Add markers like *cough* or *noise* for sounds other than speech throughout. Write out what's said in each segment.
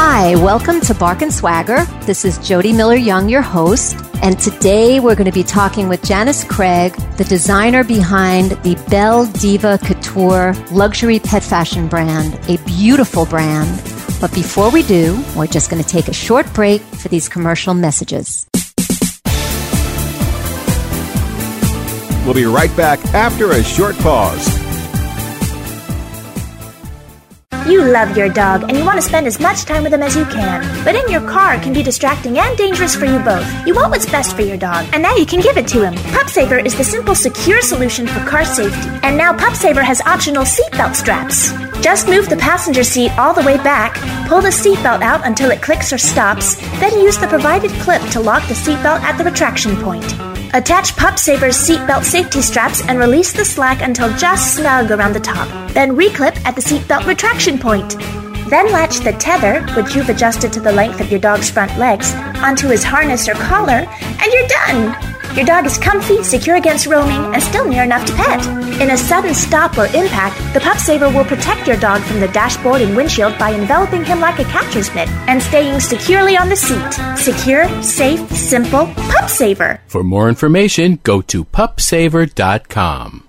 Hi, welcome to Bark and Swagger. This is Jody Miller Young, your host, and today we're going to be talking with Janice Craig, the designer behind the Belle Diva Couture luxury pet fashion brand, a beautiful brand. But before we do, we're just going to take a short break for these commercial messages. We'll be right back after a short pause. You love your dog and you want to spend as much time with him as you can. But in your car can be distracting and dangerous for you both. You want what's best for your dog, and now you can give it to him. PupSaver is the simple, secure solution for car safety. And now PupSaver has optional seatbelt straps. Just move the passenger seat all the way back, pull the seatbelt out until it clicks or stops, then use the provided clip to lock the seatbelt at the retraction point. Attach PupSaver's seatbelt safety straps and release the slack until just snug around the top. Then reclip at the seatbelt retraction point. Then latch the tether, which you've adjusted to the length of your dog's front legs, onto his harness or collar, and you're done! Your dog is comfy, secure against roaming, and still near enough to pet. In a sudden stop or impact, the PupSaver will protect your dog from the dashboard and windshield by enveloping him like a catcher's mitt and staying securely on the seat. Secure, safe, simple, PupSaver. For more information, go to pupsaver.com.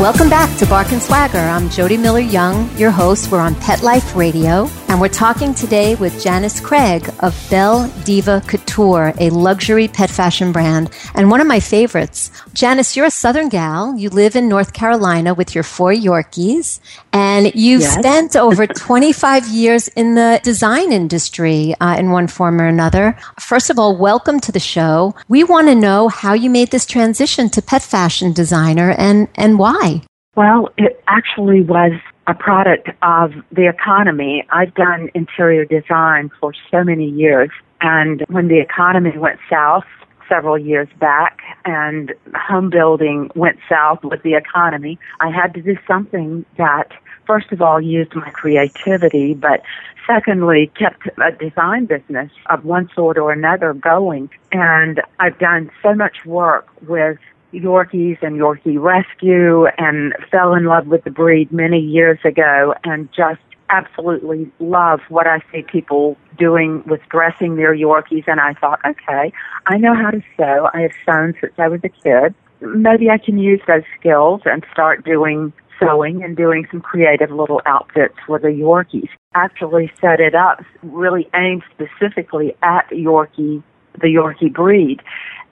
Welcome back to Bark and Swagger. I'm Jody Miller Young, your host. We're on Pet Life Radio, and we're talking today with Janice Craig of Belle Diva Couture, a luxury pet fashion brand, and one of my favorites. Janice, you're a Southern gal. You live in North Carolina with your four Yorkies, and you've Yes. spent *laughs* over 25 years in the design industry uh, in one form or another. First of all, welcome to the show. We want to know how you made this transition to pet fashion designer and, and why. Well, it actually was a product of the economy. I've done interior design for so many years, and when the economy went south several years back and home building went south with the economy, I had to do something that, first of all, used my creativity, but secondly, kept a design business of one sort or another going. And I've done so much work with Yorkies and Yorkie Rescue and fell in love with the breed many years ago and just absolutely love what I see people doing with dressing their Yorkies. And I thought, okay, I know how to sew. I have sewn since I was a kid. Maybe I can use those skills and start doing sewing and doing some creative little outfits for the Yorkies. Actually set it up really aimed specifically at Yorkie, the Yorkie breed.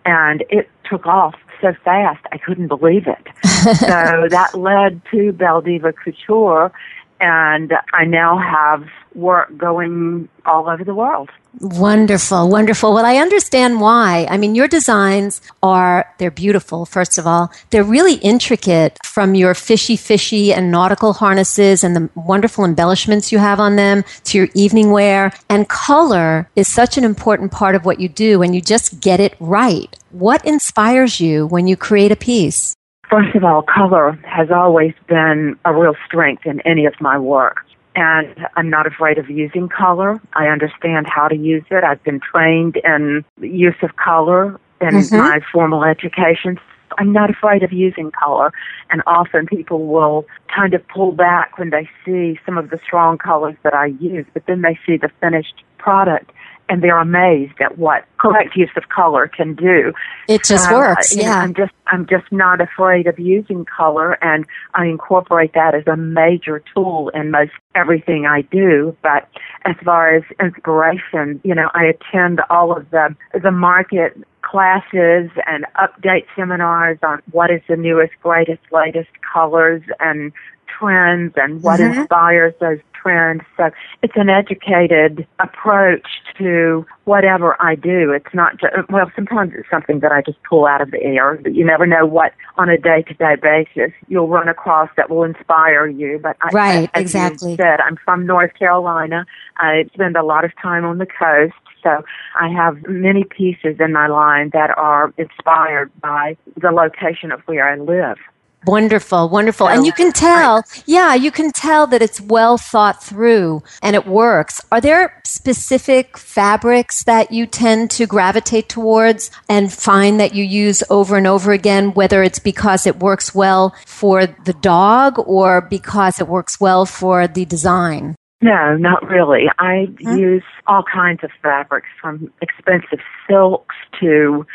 And it took off so fast, I couldn't believe it. *laughs* so that led to Belle Diva Couture, and I now have work going all over the world. Wonderful, wonderful. Well, I understand why. I mean, your designs are, they're beautiful, first of all. They're really intricate from your fishy, fishy and nautical harnesses and the wonderful embellishments you have on them to your evening wear. And color is such an important part of what you do and you just get it right. What inspires you when you create a piece? First of all, color has always been a real strength in any of my work. And I'm not afraid of using color. I understand how to use it. I've been trained in use of color in Mhm. my formal education. I'm not afraid of using color. And often people will kind of pull back when they see some of the strong colors that I use, but then they see the finished product and they're amazed at what correct use of color can do. It just Uh, works. you know, Yeah. I'm just I'm just not afraid of using color and I incorporate that as a major tool in most everything I do. But as far as inspiration, you know, I attend all of the the market classes and update seminars on what is the newest, greatest, latest colors and trends and what Mhm. inspires those trends. So it's an educated approach to whatever I do. It's not just, well, sometimes it's something that I just pull out of the air, but you never know what on a day to day basis you'll run across that will inspire you. But I, Right, as exactly. You said, I'm from North Carolina. I spend a lot of time on the coast. So I have many pieces in my line that are inspired by the location of where I live. Wonderful, wonderful. And you can tell, yeah, you can tell that it's well thought through and it works. Are there specific fabrics that you tend to gravitate towards and find that you use over and over again, whether it's because it works well for the dog or because it works well for the design? No, not really. I use all kinds of fabrics from expensive silks to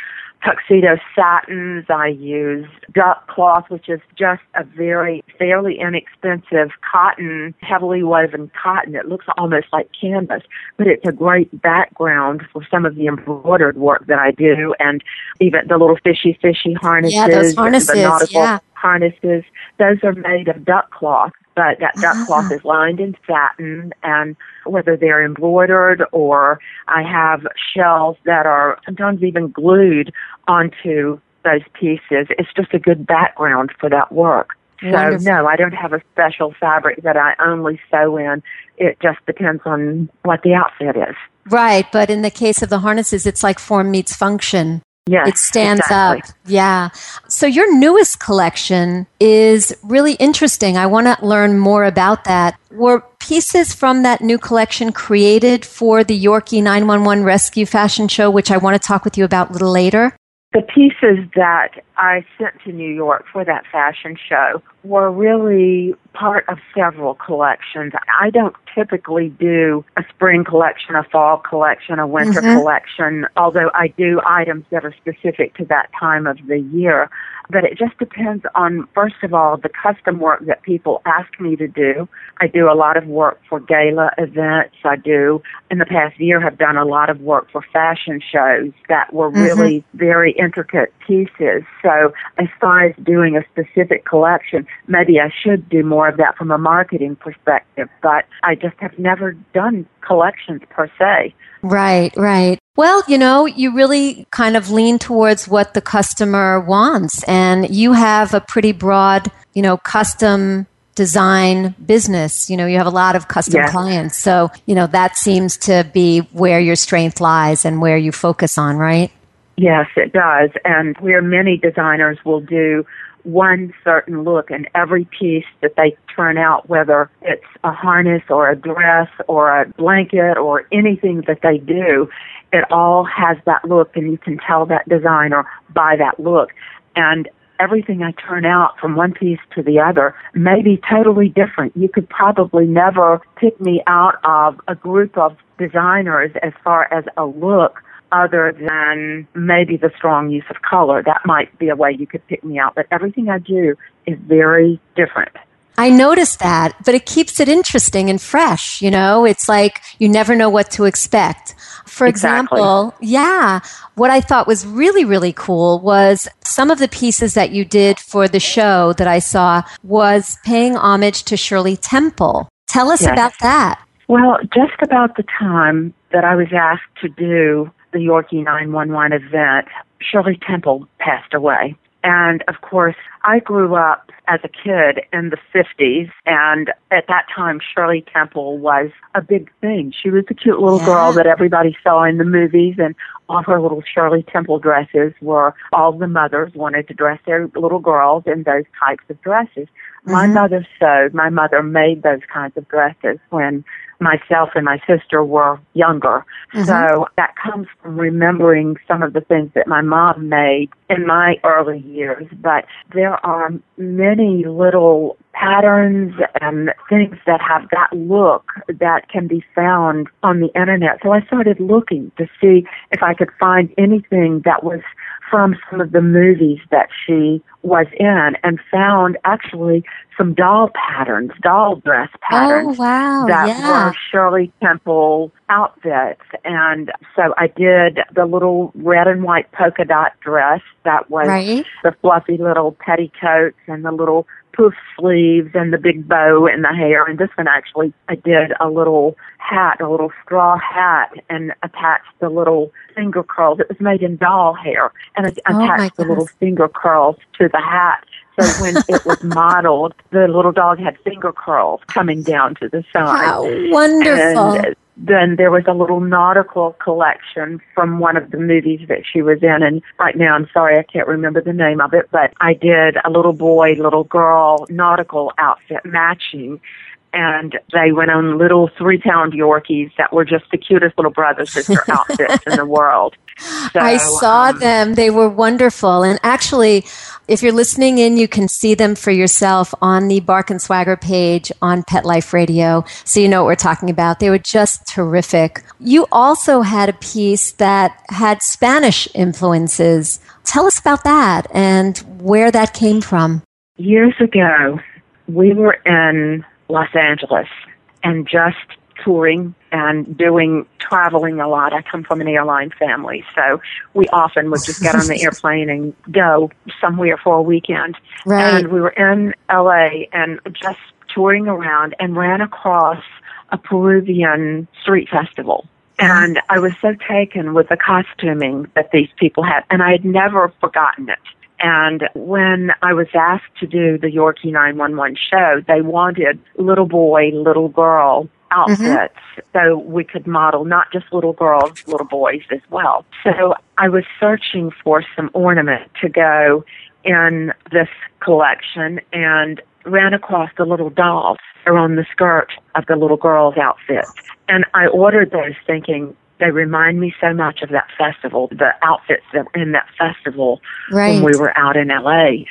tuxedo satins. I use duck cloth, which is just a very fairly inexpensive cotton, heavily woven cotton. It looks almost like canvas, but it's a great background for some of the embroidered work that I do and even the little fishy fishy harnesses. Yeah, those the harnesses, nautical yeah. harnesses. Those are made of duck cloth, but that duck Ah. cloth is lined in satin and whether they're embroidered or I have shells that are sometimes even glued onto those pieces. It's just a good background for that work. So Wonderful. no, I don't have a special fabric that I only sew in. It just depends on what the outfit is. Right, but in the case of the harnesses, it's like form meets function. Yes, it stands exactly. up. Yeah. So your newest collection is really interesting. I want to learn more about that. Were pieces from that new collection created for the Yorkie 911 Rescue Fashion Show, which I want to talk with you about a little later? The pieces that I sent to New York for that fashion show were really part of several collections. I don't typically do a spring collection, a fall collection, a winter Mhm. collection, although I do items that are specific to that time of the year. But it just depends on, first of all, the custom work that people ask me to do. I do a lot of work for gala events. I do, in the past year, have done a lot of work for fashion shows that were Mhm. really very intricate pieces. So as far as doing a specific collection, maybe I should do more of that from a marketing perspective, but I just have never done collections per se. Right, right. Well, you know, you really kind of lean towards what the customer wants, and you have a pretty broad, you know, custom design business. You know, you have a lot of custom Yeah. clients. So, you know, that seems to be where your strength lies and where you focus on, right? Yes, it does. And where many designers will do one certain look in every piece that they turn out, whether it's a harness or a dress or a blanket or anything that they do, it all has that look and you can tell that designer by that look. And everything I turn out from one piece to the other may be totally different. You could probably never pick me out of a group of designers as far as a look other than maybe the strong use of color. That might be a way you could pick me out, but everything I do is very different. I noticed that, but it keeps it interesting and fresh. You know, it's like you never know what to expect. For Exactly. example, yeah, what I thought was really, really cool was some of the pieces that you did for the show that I saw was paying homage to Shirley Temple. Tell us Yes. about that. Well, just about the time that I was asked to do the Yorkie 911 event, Shirley Temple passed away. And of course, I grew up as a kid in the 50s, and at that time, Shirley Temple was a big thing. She was the cute little Yeah. girl that everybody saw in the movies, and all her little Shirley Temple dresses were all the mothers wanted to dress their little girls in those types of dresses. My Mhm. mother sewed. My mother made those kinds of dresses when myself and my sister were younger. Mhm. So that comes from remembering some of the things that my mom made in my early years. But there are many little patterns and things that have that look that can be found on the internet. So I started looking to see if I could find anything that was from some of the movies that she was in and found actually some doll patterns, doll dress oh, patterns Oh, wow. that yeah. were Shirley Temple outfits. And so I did the little red and white polka dot dress that was Right. the fluffy little petticoats and the little poof sleeves and the big bow in the hair. And this one actually, I did a little hat, a little straw hat, and attached the little finger curls. It was made in doll hair, and I Oh, attached the little finger curls to the hat. So when it was *laughs* modeled, the little dog had finger curls coming down to the side. How wonderful. And then there was a little nautical collection from one of the movies that she was in. And right now, I'm sorry, I can't remember the name of it, but I did a little boy, little girl nautical outfit matching. And they went on little three pound Yorkies that were just the cutest little brother sister *laughs* outfits in the world. So, I saw um, them. They were wonderful. And actually, if you're listening in, you can see them for yourself on the Bark and Swagger page on Pet Life Radio. So you know what we're talking about. They were just terrific. You also had a piece that had Spanish influences. Tell us about that and where that came from. years ago, we were in Los Angeles and just touring and doing traveling a lot. I come from an airline family, so we often would just get on the *laughs* airplane and go somewhere for a weekend. Right. And we were in LA and just touring around and ran across a Peruvian street festival. Uh-huh. And I was so taken with the costuming that these people had, and I had never forgotten it. And when I was asked to do the Yorkie 911 show, they wanted little boy, little girl outfits mm-hmm. so we could model not just little girls, little boys as well. So I was searching for some ornament to go in this collection and ran across the little dolls around the skirt of the little girl's outfit. And I ordered those thinking they remind me so much of that festival, the outfits that were in that festival Right. when we were out in LA.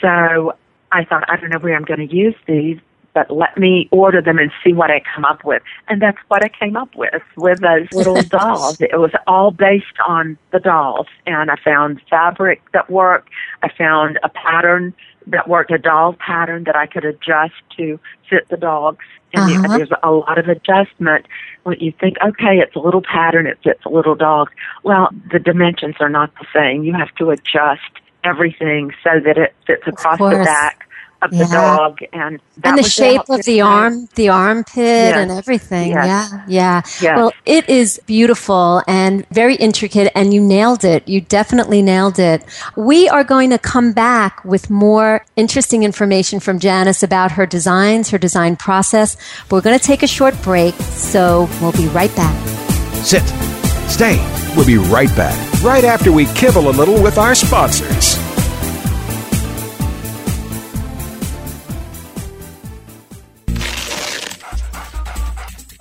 So I thought, I don't know where I'm going to use these, but let me order them and see what I come up with. And that's what I came up with, with those little *laughs* dolls. It was all based on the dolls. And I found fabric that worked. I found a pattern that worked, a doll pattern that I could adjust to fit the dogs. And Uh-huh. there's a lot of adjustment when you think, okay, it's a little pattern, it fits a little dog. Well, the dimensions are not the same. You have to adjust everything so that it fits across the back of the Yeah. dog and that and the was shape outfit of the arm, the armpit, Yes. and everything. Yes. Yeah, yeah. Yes. Well, it is beautiful and very intricate, and you nailed it. You definitely nailed it. We are going to come back with more interesting information from Janice about her designs, her design process. But we're going to take a short break, so we'll be right back. Sit. Stay. We'll be right back. Right after we kibble a little with our sponsors.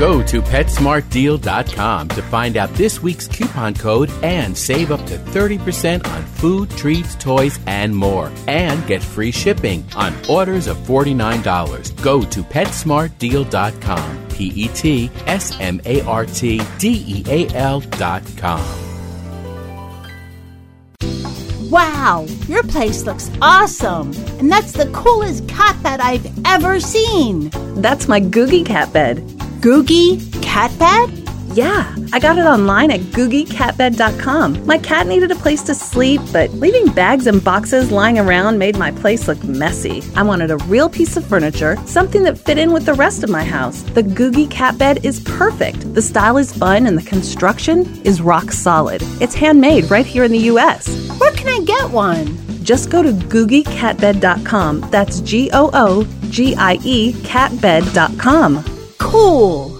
Go to PetSmartDeal.com to find out this week's coupon code and save up to 30% on food, treats, toys, and more. And get free shipping on orders of $49. Go to PetSmartDeal.com. P E T S M A R T D E A L.com. Wow, your place looks awesome. And that's the coolest cat bed I've ever seen. That's my Googie cat bed. Googie cat bed? Yeah, I got it online at googiecatbed.com. My cat needed a place to sleep, but leaving bags and boxes lying around made my place look messy. I wanted a real piece of furniture, something that fit in with the rest of my house. The Googie cat bed is perfect. The style is fun and the construction is rock solid. It's handmade right here in the US. Where can I get one? Just go to googiecatbed.com. That's G O O G I E catbed.com. Cool.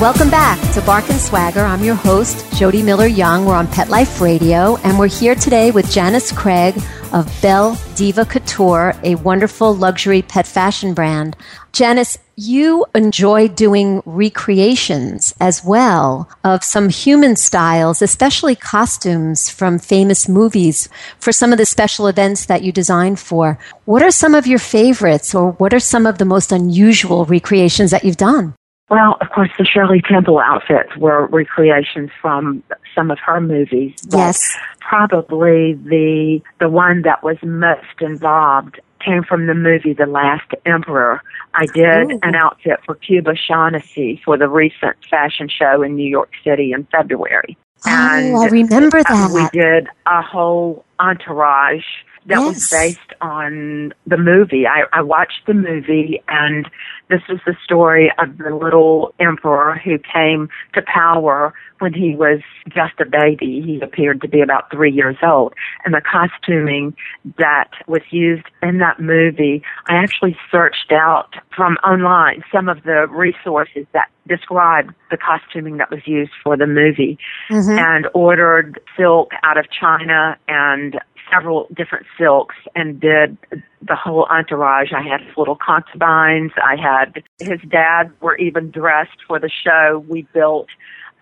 Welcome back to Bark and Swagger. I'm your host, Jody Miller Young. We're on Pet Life Radio, and we're here today with Janice Craig of Belle Diva Couture, a wonderful luxury pet fashion brand. Janice, you enjoy doing recreations as well of some human styles, especially costumes from famous movies for some of the special events that you design for. What are some of your favorites, or what are some of the most unusual recreations that you've done? Well, of course, the Shirley Temple outfits were recreations from some of her movies. But Yes. Probably the the one that was most involved came from the movie The Last Emperor. I did Ooh. an outfit for Cuba Shaughnessy for the recent fashion show in New York City in February. Oh, I remember that. We did a whole entourage that was based on the movie. I, I watched the movie and this was the story of the little emperor who came to power when he was just a baby. He appeared to be about three years old. And the costuming that was used in that movie, I actually searched out from online some of the resources that described the costuming that was used for the movie Mhm. and ordered silk out of China and several different silks and did the whole entourage. I had his little concubines. I had his dad were even dressed for the show. We built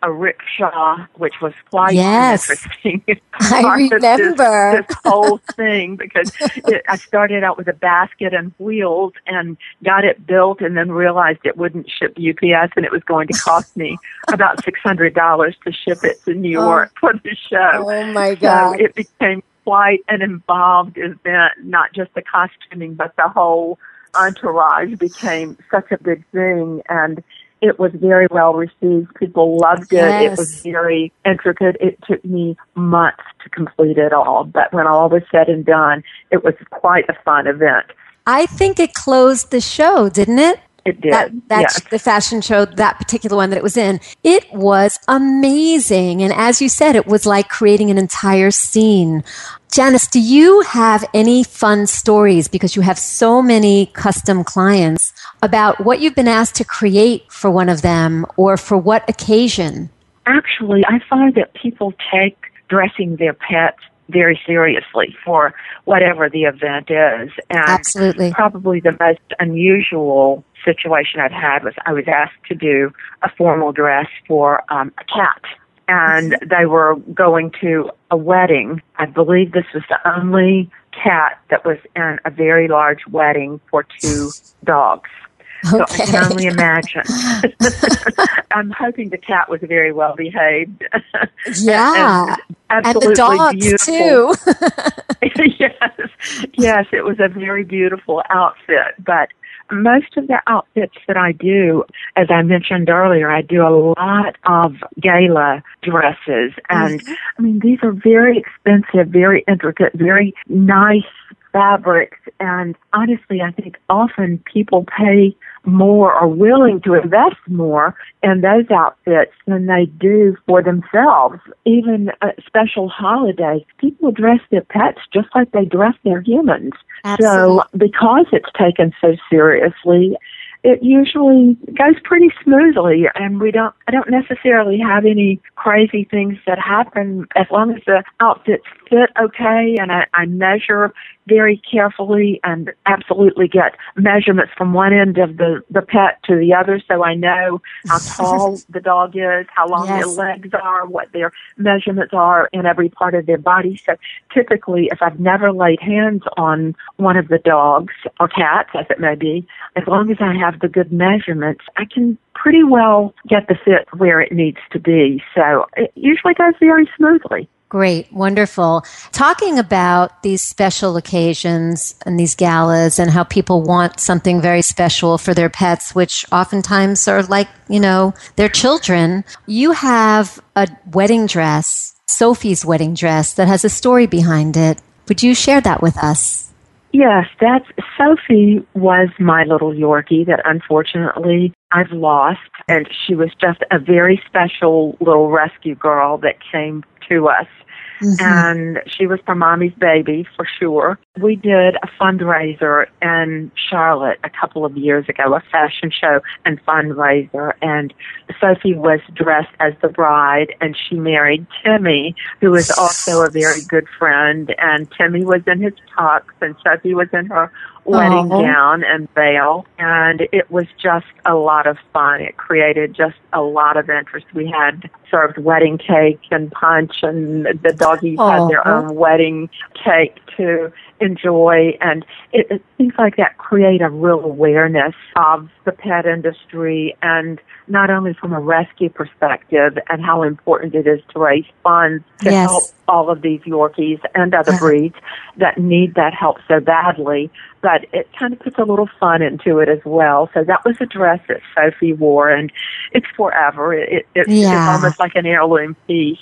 a rickshaw, which was quite Yes. interesting. *laughs* I of this- remember. this whole thing because it, I started out with a basket and wheels and got it built and then realized it wouldn't ship UPS and it was going to cost me *laughs* about six hundred dollars to ship it to New oh. York for the show. Oh my god! So God. it became quite an involved event, not just the costuming, but the whole entourage became such a big thing and it was very well received. People loved it. It was very intricate. It took me months to complete it all, but when all was said and done, it was quite a fun event. I think it closed the show, didn't it? It did. That, that yes. the fashion show, that particular one that it was in, it was amazing. And as you said, it was like creating an entire scene. Janice, do you have any fun stories because you have so many custom clients about what you've been asked to create for one of them or for what occasion? Actually, I find that people take dressing their pets very seriously for whatever the event is. And Absolutely. probably the most unusual situation I've had was I was asked to do a formal dress for um, a cat. And they were going to a wedding. I believe this was the only cat that was in a very large wedding for two *laughs* dogs. So I can Okay. only imagine. *laughs* I'm hoping the cat was very well behaved. Yeah. And And the absolutely dogs beautiful. too. *laughs* *laughs* yes, yes, it was a very beautiful outfit. But most of the outfits that I do, as I mentioned earlier, I do a lot of gala dresses, and mm-hmm. I mean these are very expensive, very intricate, very nice fabrics. And honestly, I think often people pay more or willing to invest more in those outfits than they do for themselves. Even a special holiday, people dress their pets just like they dress their humans. Absolutely. So because it's taken so seriously, it usually goes pretty smoothly and we don't I don't necessarily have any crazy things that happen as long as the outfits fit okay and I, I measure very carefully and absolutely get measurements from one end of the, the pet to the other so I know how *laughs* tall the dog is, how long Yes. their legs are, what their measurements are in every part of their body. So typically if I've never laid hands on one of the dogs or cats as it may be, as long as I have the good measurements, I can pretty well get the fit where it needs to be. So it usually goes very smoothly. Great, wonderful. Talking about these special occasions and these galas and how people want something very special for their pets, which oftentimes are like, you know, their children. You have a wedding dress, Sophie's wedding dress, that has a story behind it. Would you share that with us? Yes, that's Sophie was my little Yorkie that unfortunately I've lost and she was just a very special little rescue girl that came to us. Mm-hmm. And she was for mommy's baby for sure. We did a fundraiser in Charlotte a couple of years ago, a fashion show and fundraiser. And Sophie was dressed as the bride and she married Timmy, who is also a very good friend. And Timmy was in his tux and Sophie was in her wedding gown and veil and it was just a lot of fun. It created just a lot of interest. We had served wedding cake and punch and the doggies had their own wedding cake to enjoy and it, it things like that create a real awareness of the pet industry and not only from a rescue perspective and how important it is to raise funds to Yes. help all of these Yorkies and other Yeah. breeds that need that help so badly, but it kind of puts a little fun into it as well. So that was a dress that Sophie wore, and it's forever. It, it, it's, Yeah. it's almost like an heirloom piece.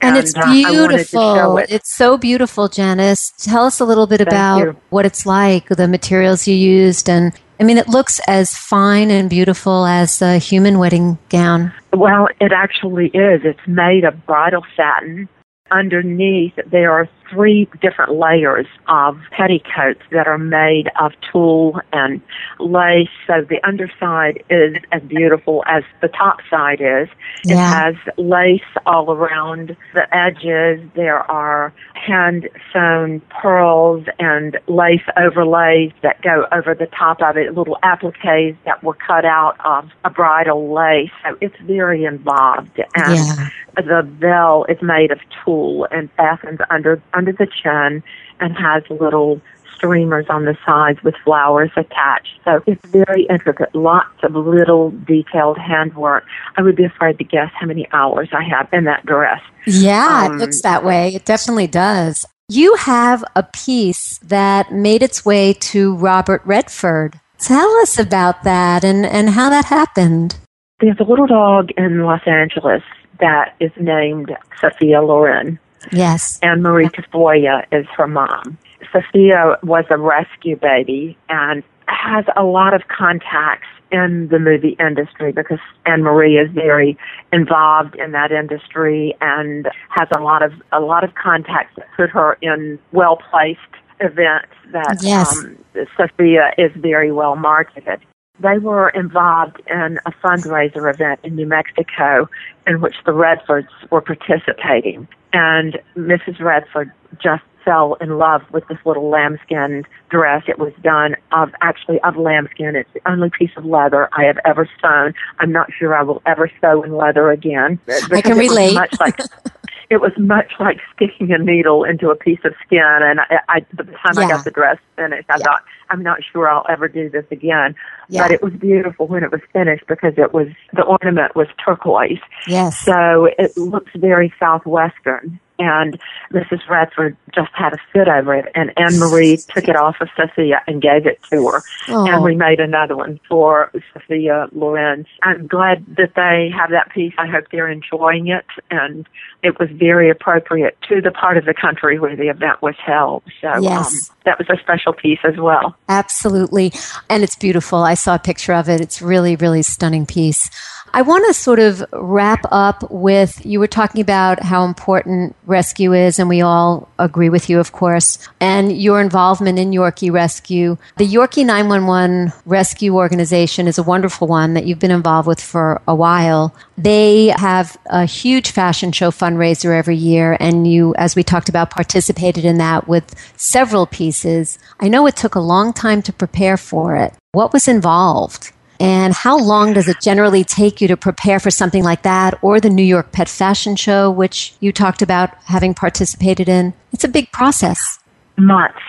And, it's uh, I wanted to show beautiful. it. It's so beautiful, Janice. Tell us a little bit Thank about you. what it's like, the materials you used, and I mean, it looks as fine and beautiful as a human wedding gown. Well, it actually is. It's made of bridal satin. Underneath, there are three different layers of petticoats that are made of tulle and lace. So the underside is as beautiful as the top side is. It has lace all around the edges. There are hand sewn pearls and lace overlays that go over the top of it, little appliques that were cut out of a bridal lace. So it's very involved. And Yeah. the veil is made of tulle and fastens under under the chin and has little streamers on the sides with flowers attached. So it's very intricate, lots of little detailed handwork. I would be afraid to guess how many hours I have in that dress. Yeah, Um, it looks that way. It definitely does. You have a piece that made its way to Robert Redford. Tell us about that and, and how that happened. There's a little dog in Los Angeles that is named Sophia Loren. Yes. Anne Marie Tafoya is her mom. Sophia was a rescue baby and has a lot of contacts in the movie industry because Anne Marie is very involved in that industry and has a lot of a lot of contacts that put her in well placed events that Yes. um, Sophia is very well marketed. They were involved in a fundraiser event in New Mexico in which the Redfords were participating. And Mrs. Redford just fell in love with this little lambskin dress. It was done of actually of lambskin. It's the only piece of leather I have ever sewn. I'm not sure I will ever sew in leather again. I can relate. Much like *laughs* it was much like sticking a needle into a piece of skin. And I, I by the time I got the dress finished, I Yeah. thought, I'm not sure I'll ever do this again. Yeah. But it was beautiful when it was finished because it was the ornament was turquoise. Yes. So it looks very southwestern. And Mrs. Redford just had a fit over it, and Anne Marie took it off of Sophia and gave it to her, Oh. and we made another one for Sophia Lorenz. I'm glad that they have that piece. I hope they're enjoying it, and it was very appropriate to the part of the country where the event was held. So Yes. um, that was a special piece as well. Absolutely. And it's beautiful. I saw a picture of it. It's really, really stunning piece. I want to sort of wrap up with you were talking about how important rescue is, and we all agree with you, of course, and your involvement in Yorkie Rescue. The Yorkie 911 Rescue Organization is a wonderful one that you've been involved with for a while. They have a huge fashion show fundraiser every year, and you, as we talked about, participated in that with several pieces. I know it took a long time to prepare for it. What was involved? And how long does it generally take you to prepare for something like that or the New York Pet Fashion Show, which you talked about having participated in? It's a big process. months,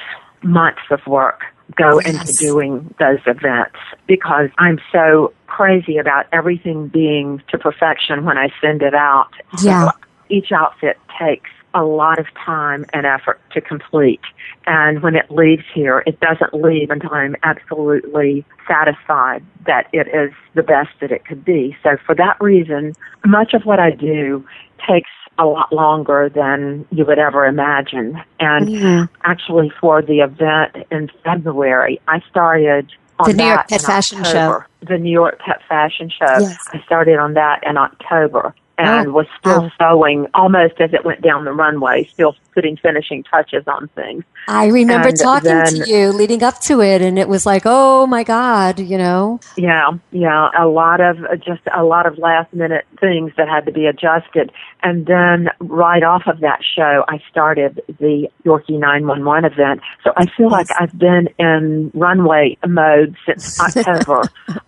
months of work go oh, Yes. into doing those events because I'm so crazy about everything being to perfection when I send it out. Yeah. So each outfit takes a lot of time and effort to complete. And when it leaves here, it doesn't leave until I'm absolutely satisfied that it is the best that it could be. So for that reason, much of what I do takes a lot longer than you would ever imagine. And Mhm. actually for the event in February, I started on The New York Pet Fashion Show. The New York Pet Fashion Show. Yes. I started on that in October and Oh, was still wow. sewing almost as it went down the runway, still putting finishing touches on things. I remember And talking then- to you leading up to it, and it was like, oh my God, you know? Yeah, yeah, a lot of uh, just a lot of last minute things that had to be adjusted. And then right off of that show, I started the Yorkie 911 event. So I feel like I've been in runway mode since *laughs* October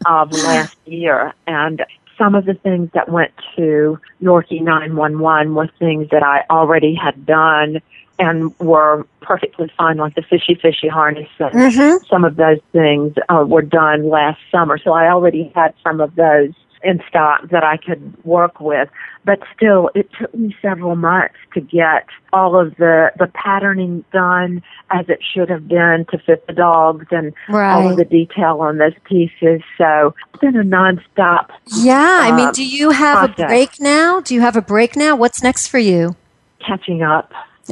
of last year. And some of the things that went to Yorkie 911 were things that I already had done and were perfectly fine, like the fishy fishy harness and Mhm. some of those things uh, were done last summer, so I already had some of those in stock that I could work with. But still, it took me several months to get all of the the patterning done as it should have been to fit the dogs and all of the detail on those pieces. So it's been a nonstop. Yeah. I mean, uh, do you have a break now? Do you have a break now? What's next for you? catching up. *laughs*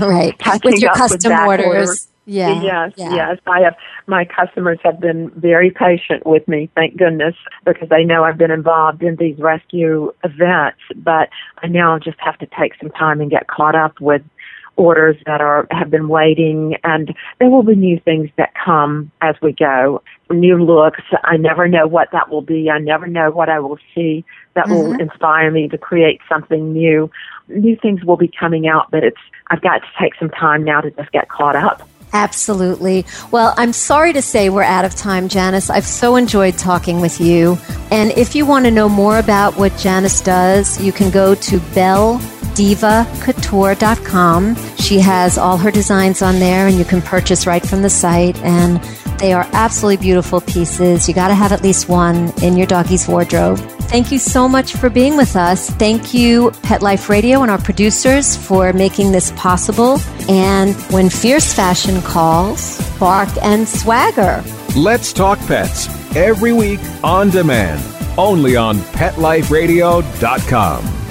right. catching With your custom back orders. order. Yeah. Yes, yeah. yes. I have my customers have been very patient with me, thank goodness, because they know I've been involved in these rescue events. But I now just have to take some time and get caught up with orders that are have been waiting and there will be new things that come as we go. New looks. I never know what that will be. I never know what I will see that will Mhm. inspire me to create something new. New things will be coming out, but it's I've got to take some time now to just get caught up. Absolutely. Well, I'm sorry to say we're out of time, Janice. I've so enjoyed talking with you. And if you want to know more about what Janice does, you can go to belledivacouture.com. She has all her designs on there, and you can purchase right from the site. And they are absolutely beautiful pieces. You got to have at least one in your doggy's wardrobe. Thank you so much for being with us. Thank you, Pet Life Radio, and our producers for making this possible. And when Fierce Fashion calls, bark and swagger. Let's talk pets every week on demand, only on PetLifeRadio.com.